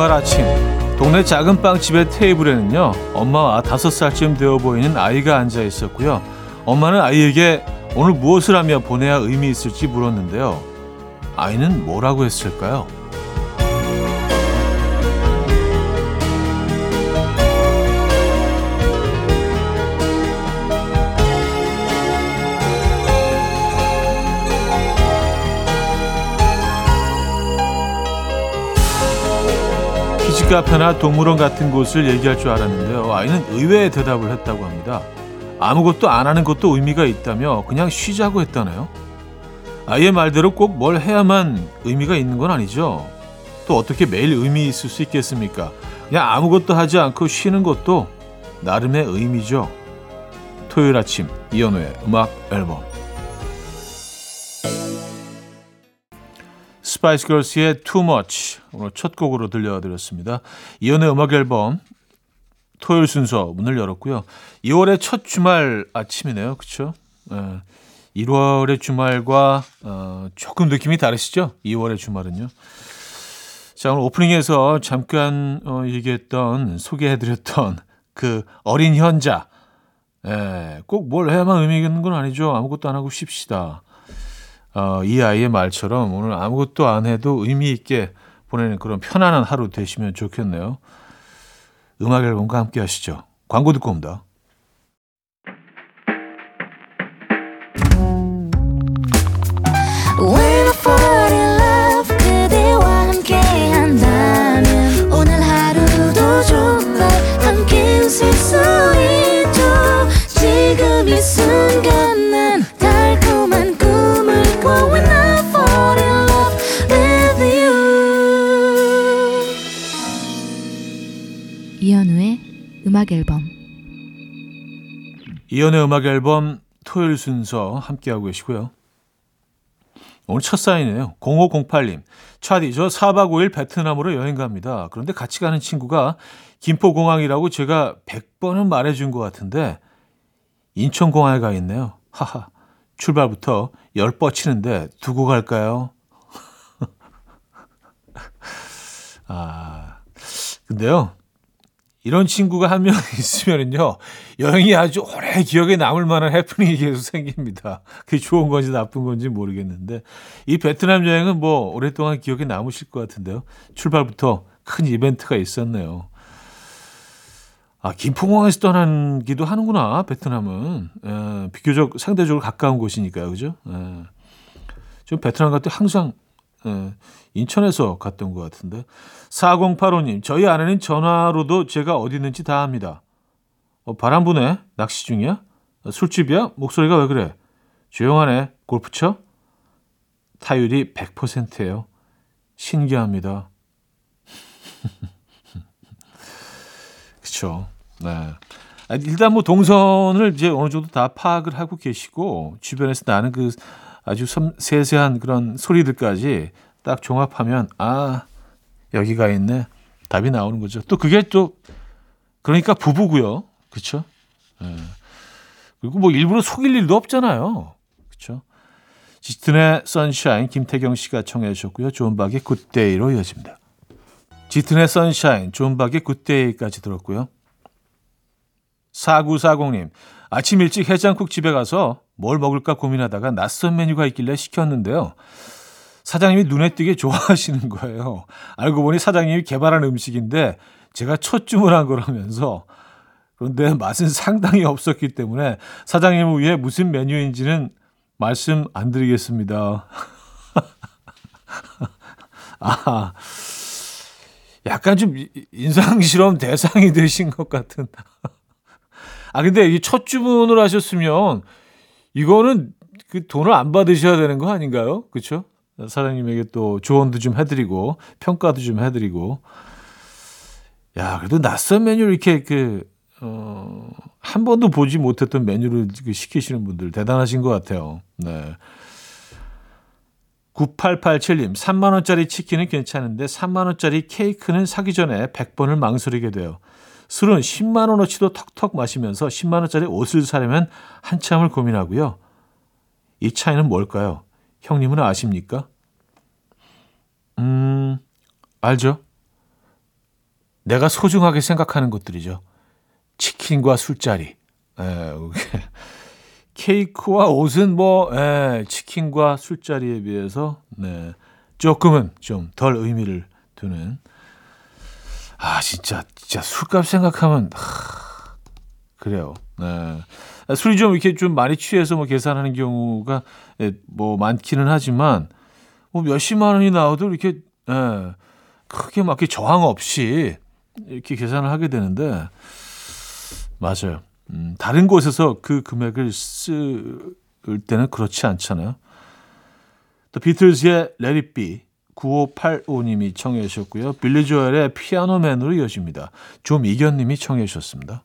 주말 아침 동네 작은 빵집의 테이블에는요 엄마와 다섯 살쯤 되어 보이는 아이가 앉아 있었고요 엄마는 아이에게 오늘 무엇을 하며 보내야 의미 있을지 물었는데요 아이는 뭐라고 했을까요? 키즈카페나 동물원 같은 곳을 얘기할 줄 알았는데요. 아이는 의외의 대답을 했다고 합니다. 아무것도 안 하는 것도 의미가 있다며 그냥 쉬자고 했다네요. 아이의 말대로 꼭 뭘 해야만 의미가 있는 건 아니죠. 또 어떻게 매일 의미 있을 수 있겠습니까? 그냥 아무것도 하지 않고 쉬는 것도 나름의 의미죠. 토요일 아침 이연우의 음악 앨범 스파이스 걸스의 Too Much 오늘 첫 곡으로 들려드렸습니다. 이연의 음악 앨범 토요일 순서 문을 열었고요. 2월의 첫 주말 아침이네요. 그렇죠? 예. 1월의 주말과 어, 조금 느낌이 다르시죠? 2월의 주말은요. 자, 오늘 오프닝에서 잠깐 어, 얘기했던 소개해드렸던 그 어린 현자. 예, 꼭 뭘 해야만 의미 있는 건 아니죠. 아무것도 안 하고 쉽시다. 어, 이 아이의 말처럼 오늘 아무것도 안 해도 의미 있게 보내는 그런 편안한 하루 되시면 좋겠네요. 음악 앨범과 함께 하시죠. 광고 듣고 옵니다. 이연의 음악 앨범 토요일 순서 함께하고 계시고요. 오늘 첫 사인이에요. 0508님. 차디, 저 4박 5일 베트남으로 여행 갑니다. 그런데 같이 가는 친구가 김포공항이라고 제가 100번은 말해준 것 같은데 인천공항에 가 있네요. 하하. 출발부터 열 뻗치는데 두고 갈까요? 아, 근데요. 이런 친구가 한 명 있으면은요, 여행이 아주 오래 기억에 남을 만한 해프닝이 계속 생깁니다. 그게 좋은 건지 나쁜 건지 모르겠는데, 이 베트남 여행은 뭐, 오랫동안 기억에 남으실 것 같은데요. 출발부터 큰 이벤트가 있었네요. 아, 김포공항에서 떠난기도 하는구나, 베트남은. 에, 비교적 상대적으로 가까운 곳이니까요, 그죠? 에, 좀 베트남 때 항상 에, 인천에서 갔던 것 같은데. 4085님, 저희 아내는 전화로도 제가 어디 있는지 다 압니다. 어, 바람 부네? 낚시 중이야? 어, 술집이야? 목소리가 왜 그래? 조용하네. 골프 쳐? 타율이 100%예요. 신기합니다. 그렇죠. 네. 일단 뭐 동선을 이제 어느 정도 다 파악을 하고 계시고 주변에서 나는 그 아주 섬, 세세한 그런 소리들까지 딱 종합하면 아 여기가 있네. 답이 나오는 거죠. 또 그게 또 그러니까 부부고요. 그렇죠? 예. 그리고 뭐 일부러 속일 일도 없잖아요. 그렇죠? 짙은의 Sunshine 김태경 씨가 청해 주셨고요. 존박의 Good Day로 이어집니다. 짙은의 Sunshine 존박의 Good Day까지 들었고요. 4940님 아침 일찍 해장국 집에 가서 뭘 먹을까 고민하다가 낯선 메뉴가 있길래 시켰는데요. 사장님이 눈에 띄게 좋아하시는 거예요. 알고 보니 사장님이 개발한 음식인데 제가 첫 주문한 거라면서 그런데 맛은 상당히 없었기 때문에 사장님을 위해 무슨 메뉴인지는 말씀 안 드리겠습니다. 아, 약간 좀 인상 실험 대상이 되신 것 같은. 아, 근데 이 첫 주문을 하셨으면 이거는 그 돈을 안 받으셔야 되는 거 아닌가요? 그렇죠? 사장님에게 또 조언도 좀 해드리고 평가도 좀 해드리고 야 그래도 낯선 메뉴를 이렇게 그 어, 한 번도 보지 못했던 메뉴를 그 시키시는 분들 대단하신 것 같아요. 네. 9887님, 3만원짜리 치킨은 괜찮은데 3만원짜리 케이크는 사기 전에 100번을 망설이게 돼요. 술은 10만원어치도 턱턱 마시면서 10만원짜리 옷을 사려면 한참을 고민하고요. 이 차이는 뭘까요? 형님은 아십니까? 음, 알죠. 내가 소중하게 생각하는 것들이죠. 치킨과 술자리. 예, 케이크와 옷은 뭐 예, 치킨과 술자리에 비해서 네, 조금은 좀 덜 의미를 두는 아 진짜 진짜 술값 생각하면 하, 그래요. 네. 술이 좀 이렇게 좀 많이 취해서 뭐 계산하는 경우가 예, 뭐 많기는 하지만 뭐 몇십만 원이 나와도 이렇게 예, 크게 막 저항 없이 이렇게 계산을 하게 되는데 맞아요. 음, 다른 곳에서 그 금액을 쓸 때는 그렇지 않잖아요. 또 비틀즈의 Let It Be 9585님이 청해 주셨고요. 빌리 조엘의 피아노맨으로 이어집니다. 조미견님이 청해 주셨습니다.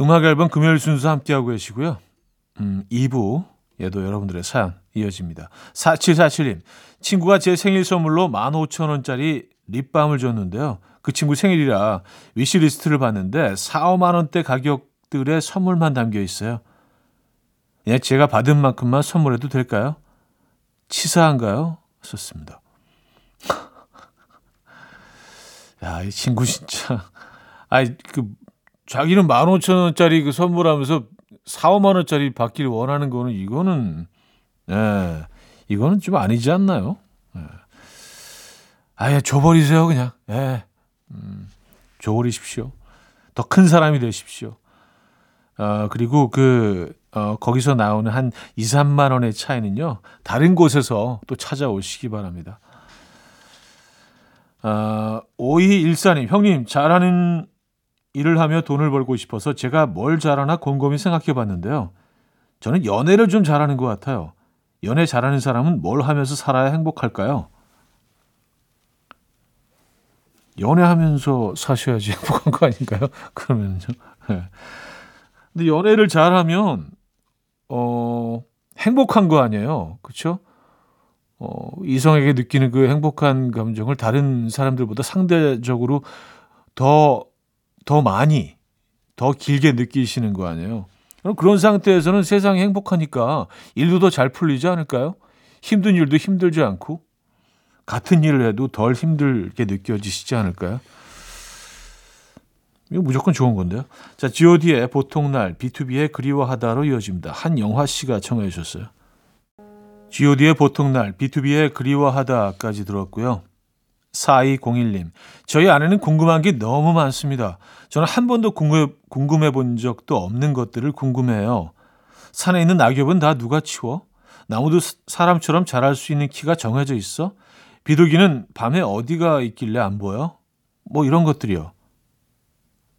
음악 앨범 금요일 순서 함께하고 계시고요. 음, 2부, 얘도 여러분들의 사연 이어집니다. 4747님, 친구가 제 생일 선물로 15,000원짜리 립밤을 줬는데요. 그 친구 생일이라 위시리스트를 봤는데 4, 5만원대 가격들의 선물만 담겨 있어요. 그냥 제가 받은 만큼만 선물해도 될까요? 치사한가요? 썼습니다. 야, 이 친구 진짜. 아이, 그, 자기는 15,000원짜리 그 선물하면서 4, 5만 원짜리 받기를 원하는 거는 이거는 예. 이거는 좀 아니지 않나요? 예. 아예 줘버리세요 그냥. 예. 음, 줘버리십시오. 더 큰 사람이 되십시오. 어, 그리고 그 어, 거기서 나오는 한 2, 3만 원의 차이는요. 다른 곳에서 또 찾아오시기 바랍니다. 어, 5214님, 형님, 잘하는 일을 하며 돈을 벌고 싶어서 제가 뭘 잘하나 곰곰이 생각해 봤는데요. 저는 연애를 좀 잘하는 것 같아요. 연애 잘하는 사람은 뭘 하면서 살아야 행복할까요? 연애하면서 사셔야지 행복한 거 아닌가요? 그러면요. 네. 근데 연애를 잘하면 어 행복한 거 아니에요. 그렇죠? 어 이성에게 느끼는 그 행복한 감정을 다른 사람들보다 상대적으로 더 더 많이, 더 길게 느끼시는 거 아니에요. 그럼 그런 상태에서는 세상이 행복하니까 일도 더 잘 풀리지 않을까요? 힘든 일도 힘들지 않고 같은 일을 해도 덜 힘들게 느껴지시지 않을까요? 이거 무조건 좋은 건데요. 자, G.O.D의 보통 날, B2B의 그리워하다로 이어집니다. 한영화 씨가 청해 주셨어요. G.O.D의 보통 날, B2B의 그리워하다까지 들었고요. 4201님, 저희 아내는 궁금한 게 너무 많습니다. 저는 한 번도 궁금해, 궁금해 본 적도 없는 것들을 궁금해요. 산에 있는 낙엽은 다 누가 치워? 나무도 사람처럼 자랄 수 있는 키가 정해져 있어? 비둘기는 밤에 어디가 있길래 안 보여? 뭐 이런 것들이요.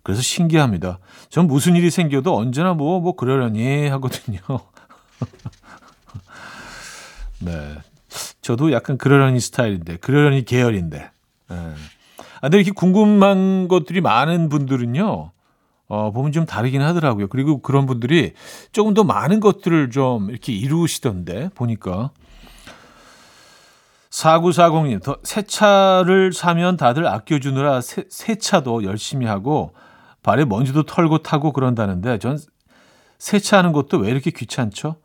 그래서 신기합니다. 전 무슨 일이 생겨도 언제나 뭐, 뭐 그러려니 하거든요. 네. 저도 약간 그러려니 스타일인데, 그러려니 계열인데. 예. 아, 근데 이렇게 궁금한 것들이 많은 분들은요, 어, 보면 좀 다르긴 하더라고요. 그리고 그런 분들이 조금 더 많은 것들을 좀 이렇게 이루시던데, 보니까. 4940님, 더, 새 차를 사면 다들 아껴주느라 새, 새 차도 열심히 하고, 발에 먼지도 털고 타고 그런다는데, 전 세차하는 것도 왜 이렇게 귀찮죠?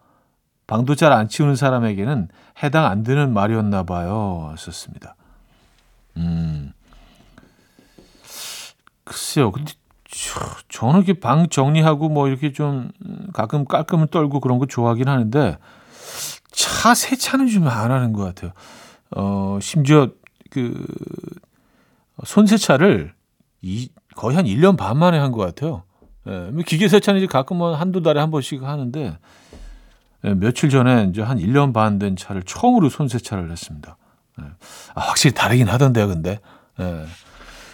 방도 잘 안 치우는 사람에게는 해당 안 되는 말이었나 봐요. 하셨습니다. 음. 글쎄요. 근데 저, 저는 이렇게 방 정리하고 뭐 이렇게 좀 가끔 깔끔을 떨고 그런 거 좋아하긴 하는데 차 세차는 좀 안 하는 것 같아요. 어, 심지어 그 손세차를 이, 거의 한 1년 반 만에 한 것 같아요. 예, 뭐 기계 세차는 이제 가끔 뭐 한두 달에 한 번씩 하는데 예, 며칠 전에 이제 한 1년 반 된 차를 처음으로 손세차를 했습니다. 예. 아, 확실히 다르긴 하던데요, 근데. 예.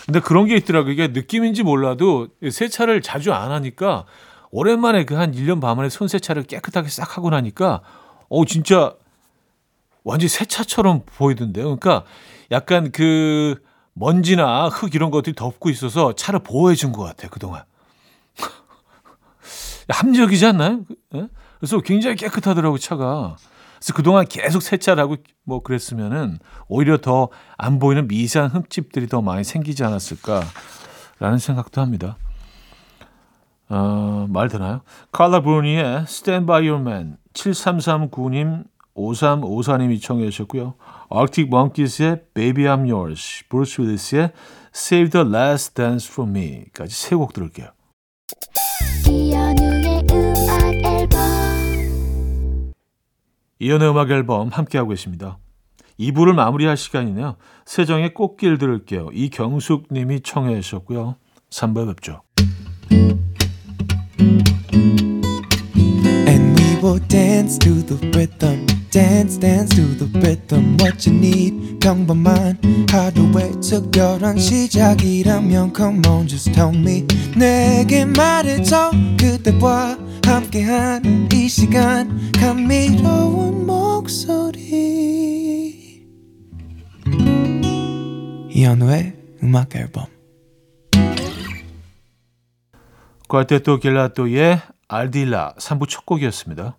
근데 그런 게 있더라고요. 이게 느낌인지 몰라도 세차를 자주 안 하니까 오랜만에 그 한 1년 반 만에 손 세차를 깨끗하게 싹 하고 나니까 어 진짜 완전 새 차처럼 보이던데요. 그러니까 약간 그 먼지나 흙 이런 것들이 덮고 있어서 차를 보호해 준 것 같아요, 그동안. 합리적이지 않나요? 예? 그래서 굉장히 깨끗하더라고요, 차가. 그래서 그동안 계속 세차를 하고 뭐 그랬으면은 오히려 더 안 보이는 미세한 흠집들이 더 많이 생기지 않았을까라는 생각도 합니다. 어, 말 되나요? 칼라 브루니의 Stand By Your Man 7339님 5354님이 청해 주셨고요. Arctic Monkeys의 Baby I'm Yours, 브루스 윌리스의 Save the Last Dance for Me까지 세 곡 들을게요. 이연의 음악 앨범 함께하고 계십니다. 2부를 마무리할 시간이네요. 세정의 꽃길 들을게요. 이경숙 님이 청해 주셨고요. 3부에 뵙죠. And we will dance to the rhythm. Dance, dance to the rhythm. What you need, 평범한 하루의 특별한 시작이라면 Come on, just tell me. 내게 말해줘. 그대와 함께한 이 시간. 감미로운 목소리. 이현우의 음악 앨범. 콰르테토 젤라토의 Al di là 3부 첫 곡이었습니다.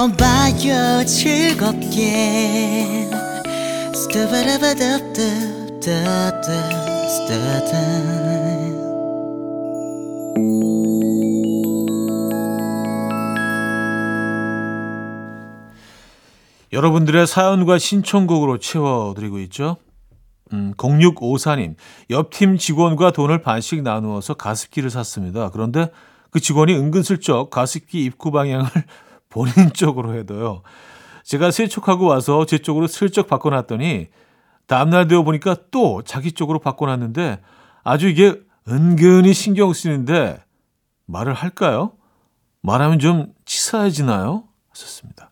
들어봐요 즐겁게 스타바라바답답답답 여러분들의 사연과 신청곡으로 채워드리고 있죠. 음, 0654님, 옆팀 직원과 돈을 반씩 나누어서 가습기를 샀습니다. 그런데 그 직원이 은근슬쩍 가습기 입구 방향을 본인 쪽으로 해둬요. 제가 세척하고 와서 제 쪽으로 슬쩍 바꿔놨더니 다음날 되어 보니까 또 자기 쪽으로 바꿔놨는데 아주 이게 은근히 신경 쓰이는데 말을 할까요? 말하면 좀 치사해지나요? 하셨습니다.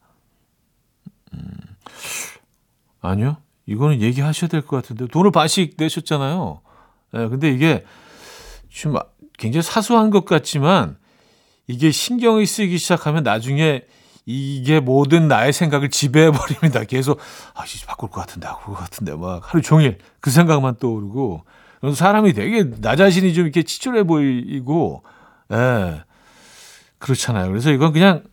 아니요. 이거는 얘기하셔야 될 것 같은데 돈을 반씩 내셨잖아요. 예, 근데 이게 좀 굉장히 사소한 것 같지만 이게 신경이 쓰이기 시작하면 나중에 이게 모든 나의 생각을 지배해 버립니다. 계속 아, 이제 바꿀 것 같은데, 바꿀 것 같은데 막 하루 종일 그 생각만 떠오르고 그래서 사람이 되게 나 자신이 좀 이렇게 치졸해 보이고 예. 그렇잖아요. 그래서 이건 그냥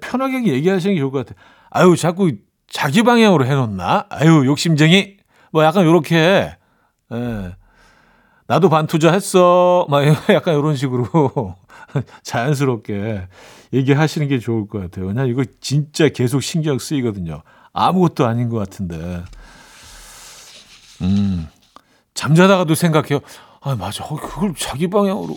편하게 얘기하시는 게 좋을 것 같아요. 아유, 자꾸 자기 방향으로 해놓나? 아유, 욕심쟁이? 뭐 약간 요렇게, 예. 나도 반투자 했어. 막 약간 이런 식으로 자연스럽게 얘기하시는 게 좋을 것 같아요. 왜냐 이거 진짜 계속 신경 쓰이거든요. 아무것도 아닌 것 같은데. 음, 잠자다가도 생각해요. 아, 맞아. 어, 그걸 자기 방향으로.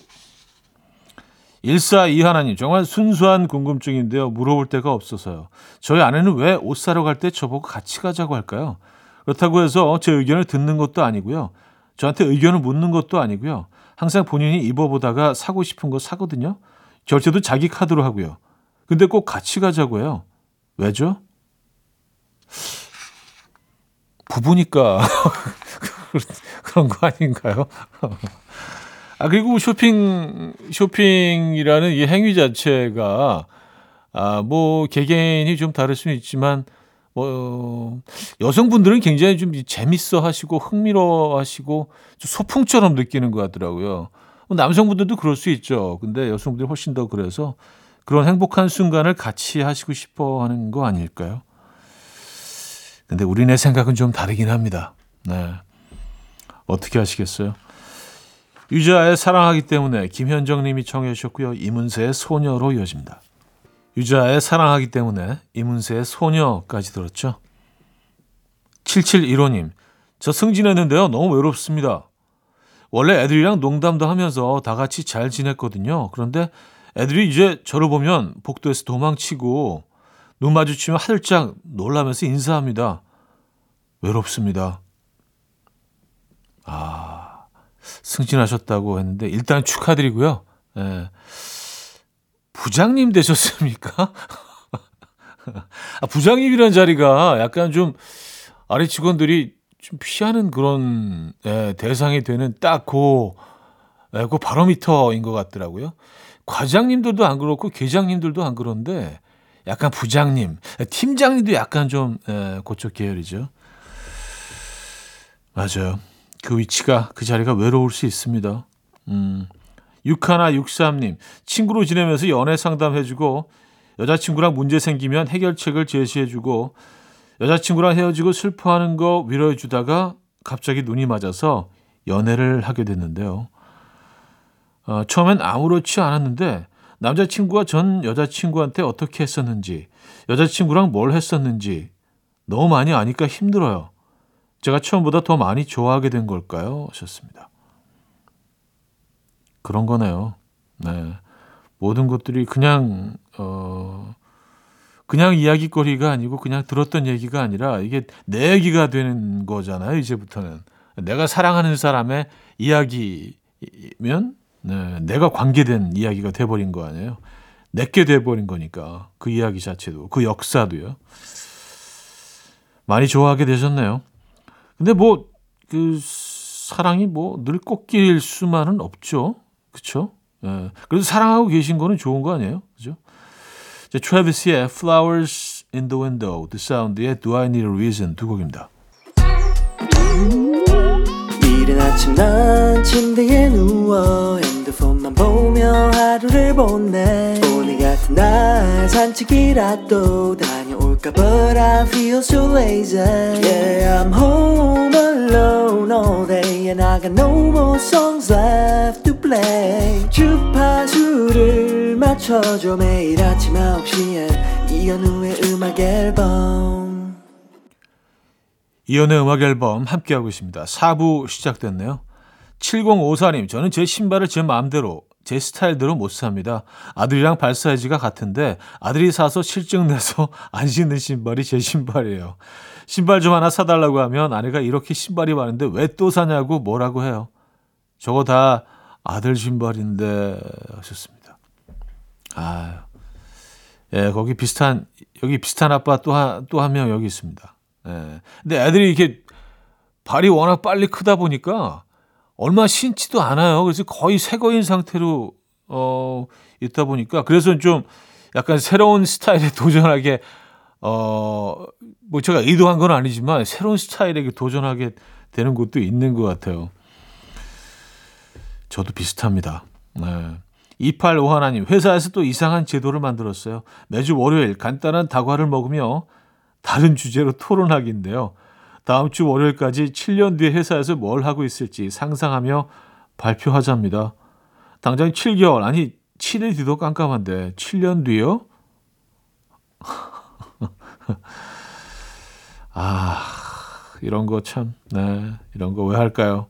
1422 하나님, 정말 순수한 궁금증인데요. 물어볼 데가 없어서요. 저희 아내는 왜 옷 사러 갈 때 저보고 같이 가자고 할까요? 그렇다고 해서 제 의견을 듣는 것도 아니고요. 저한테 의견을 묻는 것도 아니고요. 항상 본인이 입어보다가 사고 싶은 거 사거든요. 결제도 자기 카드로 하고요. 근데 꼭 같이 가자고 해요. 왜죠? 부부니까. 그런 거 아닌가요? 아 그리고 쇼핑 쇼핑이라는 이 행위 자체가 아뭐 개개인이 좀 다를 수는 있지만 뭐 여성분들은 굉장히 좀 재밌어 하시고 흥미로워 하시고 좀 소풍처럼 느끼는 것 같더라고요. 뭐 남성분들도 그럴 수 있죠. 근데 여성분들이 훨씬 더 그래서 그런 행복한 순간을 같이 하시고 싶어 하는 거 아닐까요? 근데 우리네 생각은 좀 다르긴 합니다. 네. 어떻게 하시겠어요? 유자의 사랑하기 때문에 김현정 님이 청해 주셨고요. 이문세의 소녀로 이어집니다. 유자의 사랑하기 때문에 이문세의 소녀까지 들었죠. 7715님, 저 승진했는데요. 너무 외롭습니다. 원래 애들이랑 농담도 하면서 다 같이 잘 지냈거든요. 그런데 애들이 이제 저를 보면 복도에서 도망치고 눈 마주치면 하들짝 놀라면서 인사합니다. 외롭습니다. 아, 승진하셨다고 했는데 일단 축하드리고요. 예. 부장님 되셨습니까? 아, 부장님이라는 자리가 약간 좀 아래 직원들이 좀 피하는 그런 예, 대상이 되는 딱그 예, 그 바로미터인 것 같더라고요. 과장님들도 안 그렇고 계장님들도 안 그런데 약간 부장님, 팀장님도 약간 좀 예, 그쪽 계열이죠. 맞아요. 그 위치가 그 자리가 외로울 수 있습니다. 음. 6163님, 친구로 지내면서 연애 상담해주고, 여자친구랑 문제 생기면 해결책을 제시해주고, 여자친구랑 헤어지고 슬퍼하는 거 위로해주다가 갑자기 눈이 맞아서 연애를 하게 됐는데요. 어, 처음엔 아무렇지 않았는데, 남자친구가 전 여자친구한테 어떻게 했었는지, 여자친구랑 뭘 했었는지, 너무 많이 아니까 힘들어요. 제가 처음보다 더 많이 좋아하게 된 걸까요? 하셨습니다. 그런 거네요. 네. 모든 것들이 그냥, 어, 그냥 이야기거리가 아니고 그냥 들었던 얘기가 아니라 이게 내 얘기가 되는 거잖아요. 이제부터는. 내가 사랑하는 사람의 이야기면 네, 내가 관계된 이야기가 돼버린 거 아니에요. 내게 돼버린 거니까 그 이야기 자체도 그 역사도요. 많이 좋아하게 되셨네요. 근데 뭐 그 사랑이 뭐 늘 꽃길 수만은 없죠. 그렇죠? 예. 그래도 사랑하고 계신 거는 좋은 거 아니에요? 그죠? 자, 트래비스의 Flowers in the Window, The Sound의 Do I Need a Reason 두 곡입니다. 이른 아침 난 침대에 누워 핸드폰만 보며 하루를 보내 오늘 같은 날 산책이라도 다녀올까 But I feel so lazy Yeah I'm home alone all day And I got no more songs left play 주파수를 맞춰줘 매일 아침 9시에 이현우의 음악 앨범 이연의 음악 앨범 함께하고 있습니다. 4부 시작됐네요. 7054님, 저는 제 신발을 제 마음대로, 제 스타일대로 못 삽니다. 아들이랑 발 사이즈가 같은데 아들이 사서 실증 내서 안 신는 신발이 제 신발이에요. 신발 좀 하나 사달라고 하면 아내가 이렇게 신발이 많은데 왜 또 사냐고 뭐라고 해요. 저거 다 아들 신발인데 하셨습니다. 아, 예, 거기 비슷한 여기 비슷한 아빠 또한또한 명 여기 있습니다. 예. 근데 애들이 이렇게 발이 워낙 빨리 크다 보니까 얼마 신지도 않아요. 그래서 거의 새 거인 상태로 어 있다 보니까 그래서 좀 약간 새로운 스타일에 도전하게 어 뭐 제가 의도한 건 아니지만 새로운 스타일에 도전하게 되는 것도 있는 것 같아요. 저도 비슷합니다. 네. 285 하나님 회사에서 또 이상한 제도를 만들었어요. 매주 월요일 간단한 다과를 먹으며 다른 주제로 토론하기인데요. 다음 주 월요일까지 7년 뒤에 회사에서 뭘 하고 있을지 상상하며 발표하자입니다. 당장 7개월, 아니 7일 뒤도 깜깜한데 7년 뒤요? 아, 이런 거 참, 네, 이런 거 왜 할까요?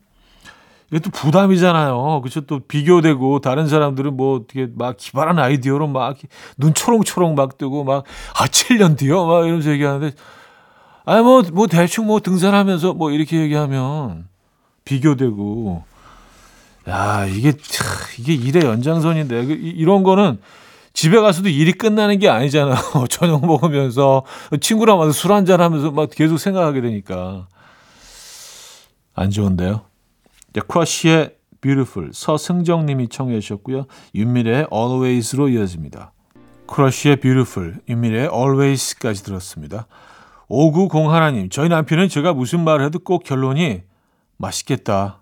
이게 또 부담이잖아요. 그렇죠? 또 비교되고 다른 사람들은 뭐 어떻게 막 기발한 아이디어로 막 눈 초롱초롱 막 뜨고 막 아, 7년 뒤요? 막 이러면서 얘기하는데 아니 뭐, 뭐 대충 뭐 등산하면서 뭐 이렇게 얘기하면 비교되고 야, 이게 참, 이게 일의 연장선인데 그 이런 거는 집에 가서도 일이 끝나는 게 아니잖아요. 저녁 먹으면서 친구랑 와서 술 한잔 하면서 막 계속 생각하게 되니까. 안 좋은데요. 자, 크러쉬의 Beautiful 서승정 님이 청해 주셨고요. 윤미래의 Always로 이어집니다. 크러쉬의 Beautiful, 윤미래의 Always까지 들었습니다. 5901님, 저희 남편은 제가 무슨 말을 해도 꼭 결론이 맛있겠다.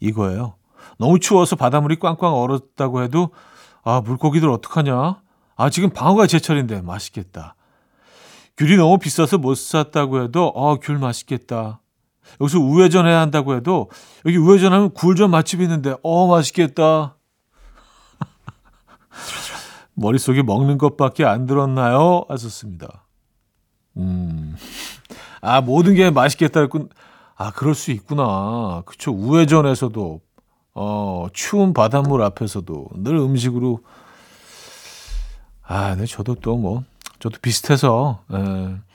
이거예요. 너무 추워서 바닷물이 꽝꽝 얼었다고 해도 아, 물고기들 어떡하냐? 아, 지금 방어가 제철인데 맛있겠다. 귤이 너무 비싸서 못 샀다고 해도 아, 귤 맛있겠다. 여기서 우회전 해야 한다고 해도 여기 우회전하면 굴전 맛집 있는데 어 맛있겠다. 머릿속에 먹는 것밖에 안 들었나요? 하셨습니다. 음. 아, 모든 게 맛있겠다. 아, 그럴 수 있구나. 그쵸. 우회전에서도, 어, 추운 바닷물 앞에서도 늘 음식으로. 아, 네, 저도 또 뭐, 저도 비슷해서, 에.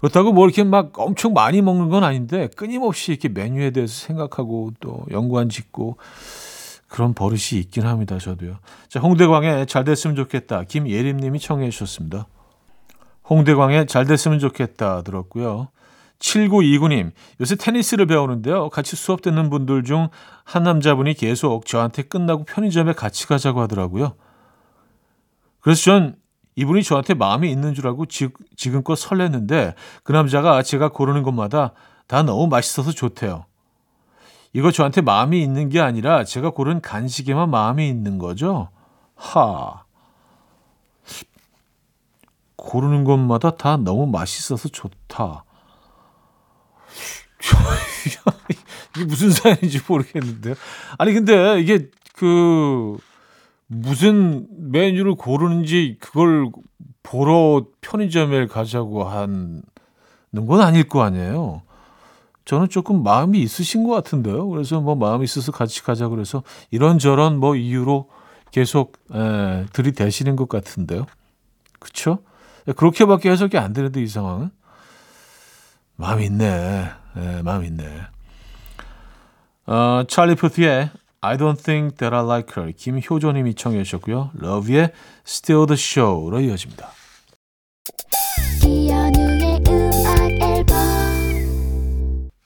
그렇다고 뭐 이렇게 막 엄청 많이 먹는 건 아닌데 끊임없이 이렇게 메뉴에 대해서 생각하고 또 연관 짓고 그런 버릇이 있긴 합니다. 저도요. 자, 홍대광의 잘 됐으면 좋겠다. 김예림 님이 청해 주셨습니다. 홍대광의 잘 됐으면 좋겠다 들었고요. 7929님, 요새 테니스를 배우는데요. 같이 수업 듣는 분들 중 한 남자분이 계속 저한테 끝나고 편의점에 같이 가자고 하더라고요. 그래서 전 이분이 저한테 마음이 있는 줄 알고 지, 지금껏 설렜는데 그 남자가 제가 고르는 것마다 다 너무 맛있어서 좋대요. 이거 저한테 마음이 있는 게 아니라 제가 고른 간식에만 마음이 있는 거죠? 하. 고르는 것마다 다 너무 맛있어서 좋다. 이게 무슨 사연인지 모르겠는데요. 아니 근데 이게 그 무슨 메뉴를 고르는지 그걸 보러 편의점에 가자고 하는 건 아닐 거 아니에요. 저는 조금 마음이 있으신 것 같은데요. 그래서 뭐 마음이 있어서 같이 가자 그래서 이런저런 뭐 이유로 계속 에, 들이대시는 것 같은데요. 그렇죠? 그렇게밖에 해석이 안 되는데 이 상황은 마음이 있네. 에, 마음이 있네. 어, 찰리 푸트의 I don't think that I like her. 김효조님이 청해 주셨고요. 러브의 Still the Show로 이어집니다.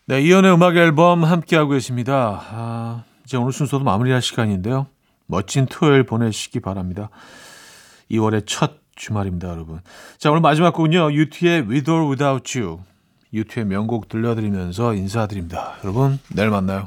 네, 이연의 음악 앨범 함께하고 계십니다. 아, 이제 오늘 순서도 마무리할 시간인데요. 멋진 토요일 보내시기 바랍니다. 2월의 첫 주말입니다, 여러분. 자, 오늘 마지막 곡은요. 유티의 With or Without You. 유티의 명곡 들려드리면서 인사드립니다. 여러분, 내일 만나요.